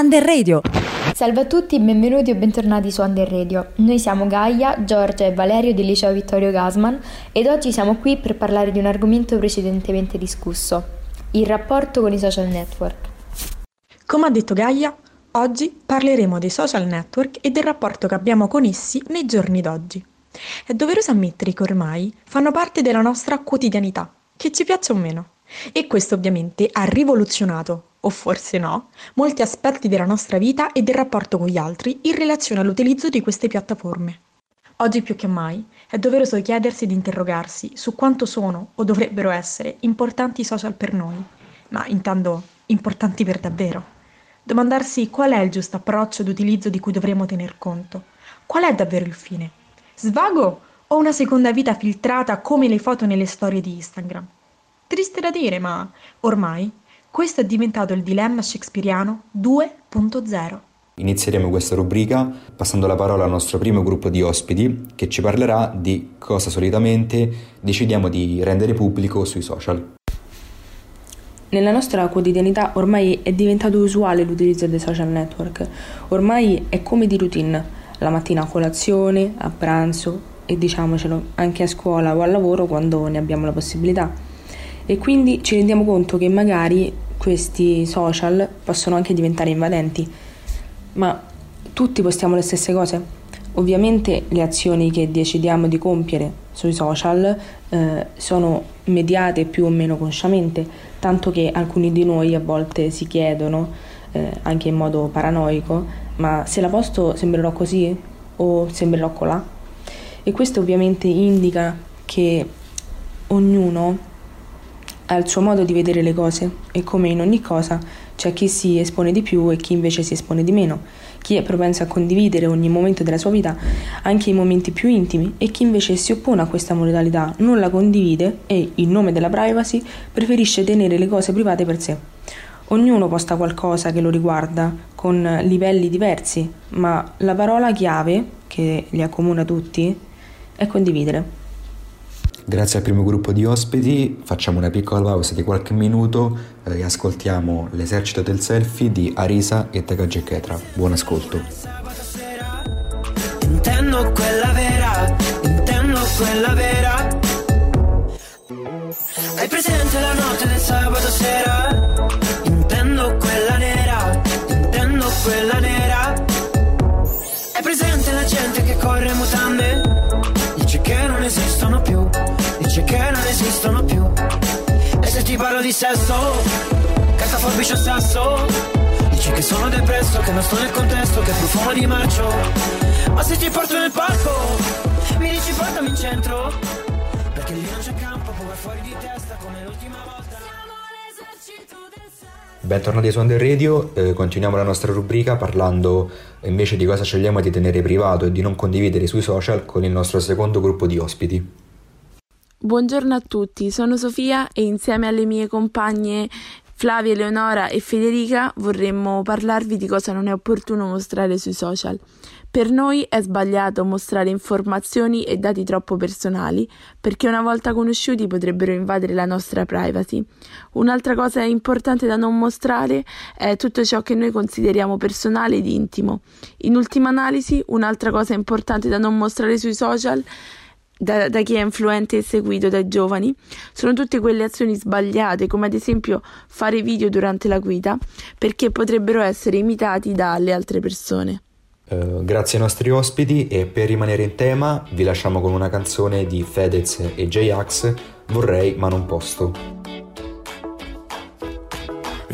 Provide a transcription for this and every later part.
Under Radio. Salve a tutti, benvenuti o bentornati su Under Radio. Noi siamo Gaia, Giorgia e Valerio del liceo Vittorio Gasman ed oggi siamo qui per parlare di un argomento precedentemente discusso, il rapporto con i social network. Come ha detto Gaia, oggi parleremo dei social network e del rapporto che abbiamo con essi nei giorni d'oggi. È doveroso ammettere che ormai fanno parte della nostra quotidianità, che ci piaccia o meno. E questo ovviamente ha rivoluzionato, o forse no, molti aspetti della nostra vita e del rapporto con gli altri in relazione all'utilizzo di queste piattaforme. Oggi più che mai è doveroso chiedersi ed interrogarsi su quanto sono o dovrebbero essere importanti i social per noi, ma intendo importanti per davvero. Domandarsi qual è il giusto approccio d'utilizzo di cui dovremmo tener conto. Qual è davvero il fine? Svago o una seconda vita filtrata come le foto nelle storie di Instagram? Triste da dire, ma ormai questo è diventato il dilemma shakespeariano 2.0. Inizieremo questa rubrica passando la parola al nostro primo gruppo di ospiti che ci parlerà di cosa solitamente decidiamo di rendere pubblico sui social. Nella nostra quotidianità ormai è diventato usuale l'utilizzo dei social network, ormai è come di routine, la mattina a colazione, a pranzo e diciamocelo anche a scuola o al lavoro quando ne abbiamo la possibilità e quindi ci rendiamo conto che magari questi social possono anche diventare invadenti. Ma tutti postiamo le stesse cose? Ovviamente le azioni che decidiamo di compiere sui social eh, sono mediate più o meno consciamente, tanto che alcuni di noi a volte si chiedono, eh, anche in modo paranoico, ma se la posto sembrerò così o sembrerò colà? E questo ovviamente indica che ognuno ha il suo modo di vedere le cose e come in ogni cosa c'è chi si espone di più e chi invece si espone di meno, chi è propenso a condividere ogni momento della sua vita, anche i momenti più intimi, e chi invece si oppone a questa modalità, non la condivide e, in nome della privacy, preferisce tenere le cose private per sé. Ognuno posta qualcosa che lo riguarda, con livelli diversi, ma la parola chiave, che li accomuna tutti, è condividere. Grazie al primo gruppo di ospiti, facciamo una piccola pausa di qualche minuto eh, e ascoltiamo l'esercito del selfie di Arisa e Takagi Ketra. Buon ascolto. Intendo quella vera, intendo quella vera. Hai presente la notte del sabato sera? Intendo quella nera, intendo quella nera. Hai presente la gente che corre mutande? Parlo di sesso, carta forbice sasso Dici che sono depresso, che non sto nel contesto, che profumo di marcio Ma se ti porto nel parco, mi dici portami in centro. Perché lì non c'è campo, può fuori di testa come l'ultima volta. Bentornati su Under Radio, eh, continuiamo la nostra rubrica parlando invece di cosa scegliamo di tenere privato e di non condividere sui social con il nostro secondo gruppo di ospiti. Buongiorno a tutti, sono Sofia e insieme alle mie compagne Flavia, Eleonora e Federica vorremmo parlarvi di cosa non è opportuno mostrare sui social. Per noi è sbagliato mostrare informazioni e dati troppo personali perché una volta conosciuti potrebbero invadere la nostra privacy. Un'altra cosa importante da non mostrare è tutto ciò che noi consideriamo personale ed intimo. In ultima analisi, un'altra cosa importante da non mostrare sui social è da, da, chi è influente e seguito dai giovani sono tutte quelle azioni sbagliate, come ad esempio fare video durante la guida, perché potrebbero essere imitati dalle altre persone. Uh, grazie ai nostri ospiti e per rimanere in tema vi lasciamo con una canzone di Fedez e J-Ax, Vorrei ma non posto.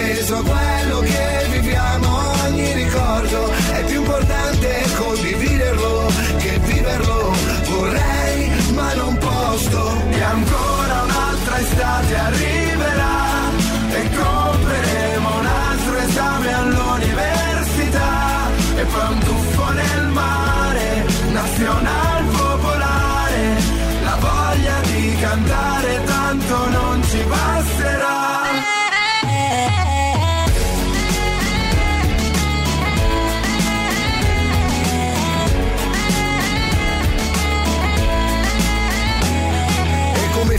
appeso quello che viviamo, ogni ricordo è più importante condividerlo che viverlo. Vorrei, ma non posso, e ancora un'altra estate arriverà e compreremo un altro esame all'università e poi un tuffo nel mare, nazional popolare, la voglia di cantare tanto noi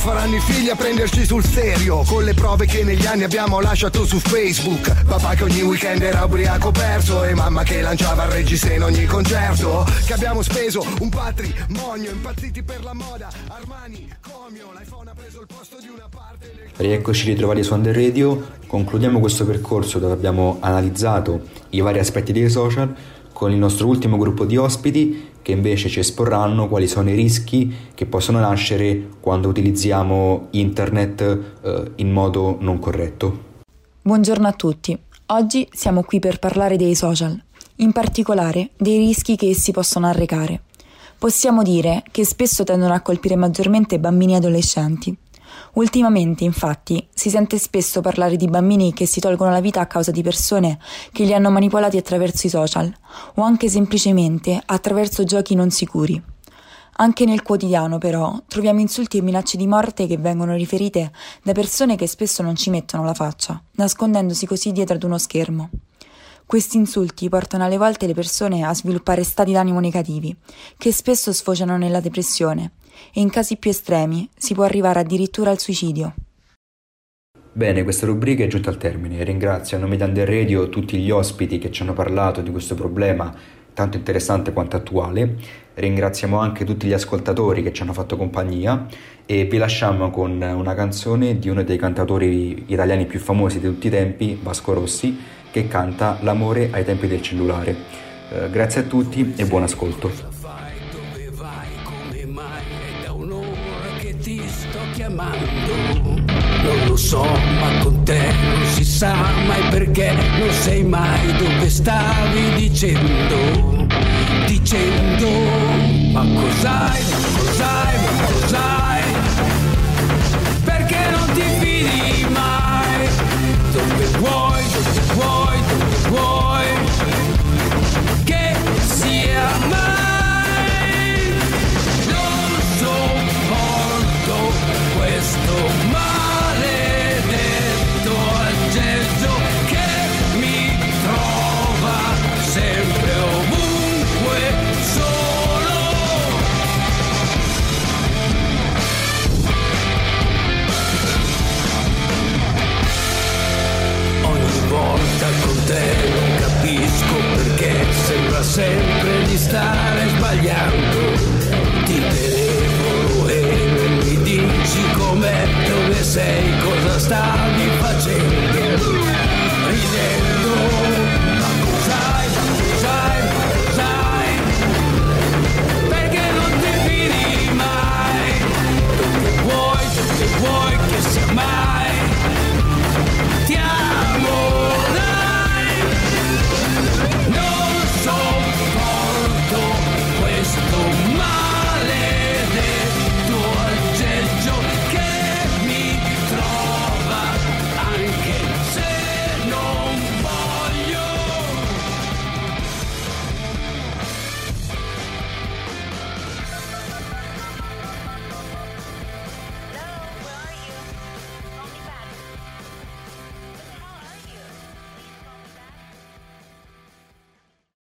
saranno i figli a prenderci sul serio. Con le prove che negli anni abbiamo lasciato su Facebook. Papà che ogni weekend era ubriaco perso E mamma che lanciava il regista in ogni concerto. Che abbiamo speso un patrimonio Impazziti per la moda. Armani, Comio L'iPhone ha preso il posto di una parte del... Rieccoci ritrovati su Under Radio Concludiamo questo percorso dove abbiamo analizzato i vari aspetti dei social con il nostro ultimo gruppo di ospiti che invece ci esporranno quali sono i rischi che possono nascere quando utilizziamo internet eh, in modo non corretto. Buongiorno a tutti. Oggi siamo qui per parlare dei social, in particolare dei rischi che essi possono arrecare. Possiamo dire che spesso tendono a colpire maggiormente bambini e adolescenti. Ultimamente, infatti, si sente spesso parlare di bambini che si tolgono la vita a causa di persone che li hanno manipolati attraverso i social o anche semplicemente attraverso giochi non sicuri. Anche nel quotidiano, però, troviamo insulti e minacce di morte che vengono riferite da persone che spesso non ci mettono la faccia, nascondendosi così dietro ad uno schermo. Questi insulti portano alle volte le persone a sviluppare stati d'animo negativi, che spesso sfociano nella depressione, e in casi più estremi si può arrivare addirittura al suicidio. Bene, questa rubrica è giunta al termine. Ringrazio a nome di Under Radio tutti gli ospiti che ci hanno parlato di questo problema tanto interessante quanto attuale. Ringraziamo anche tutti gli ascoltatori che ci hanno fatto compagnia e vi lasciamo con una canzone di uno dei cantatori italiani più famosi di tutti i tempi, Vasco Rossi, che canta L'amore ai tempi del cellulare. Eh, grazie a tutti e buon ascolto. Non lo so, ma con te non si sa mai perché. Non sei mai dove stavi dicendo, dicendo, ma cos'hai, sempre di stare sbagliando. Ti telefono e non mi dici com'è, dove sei, cosa facendo.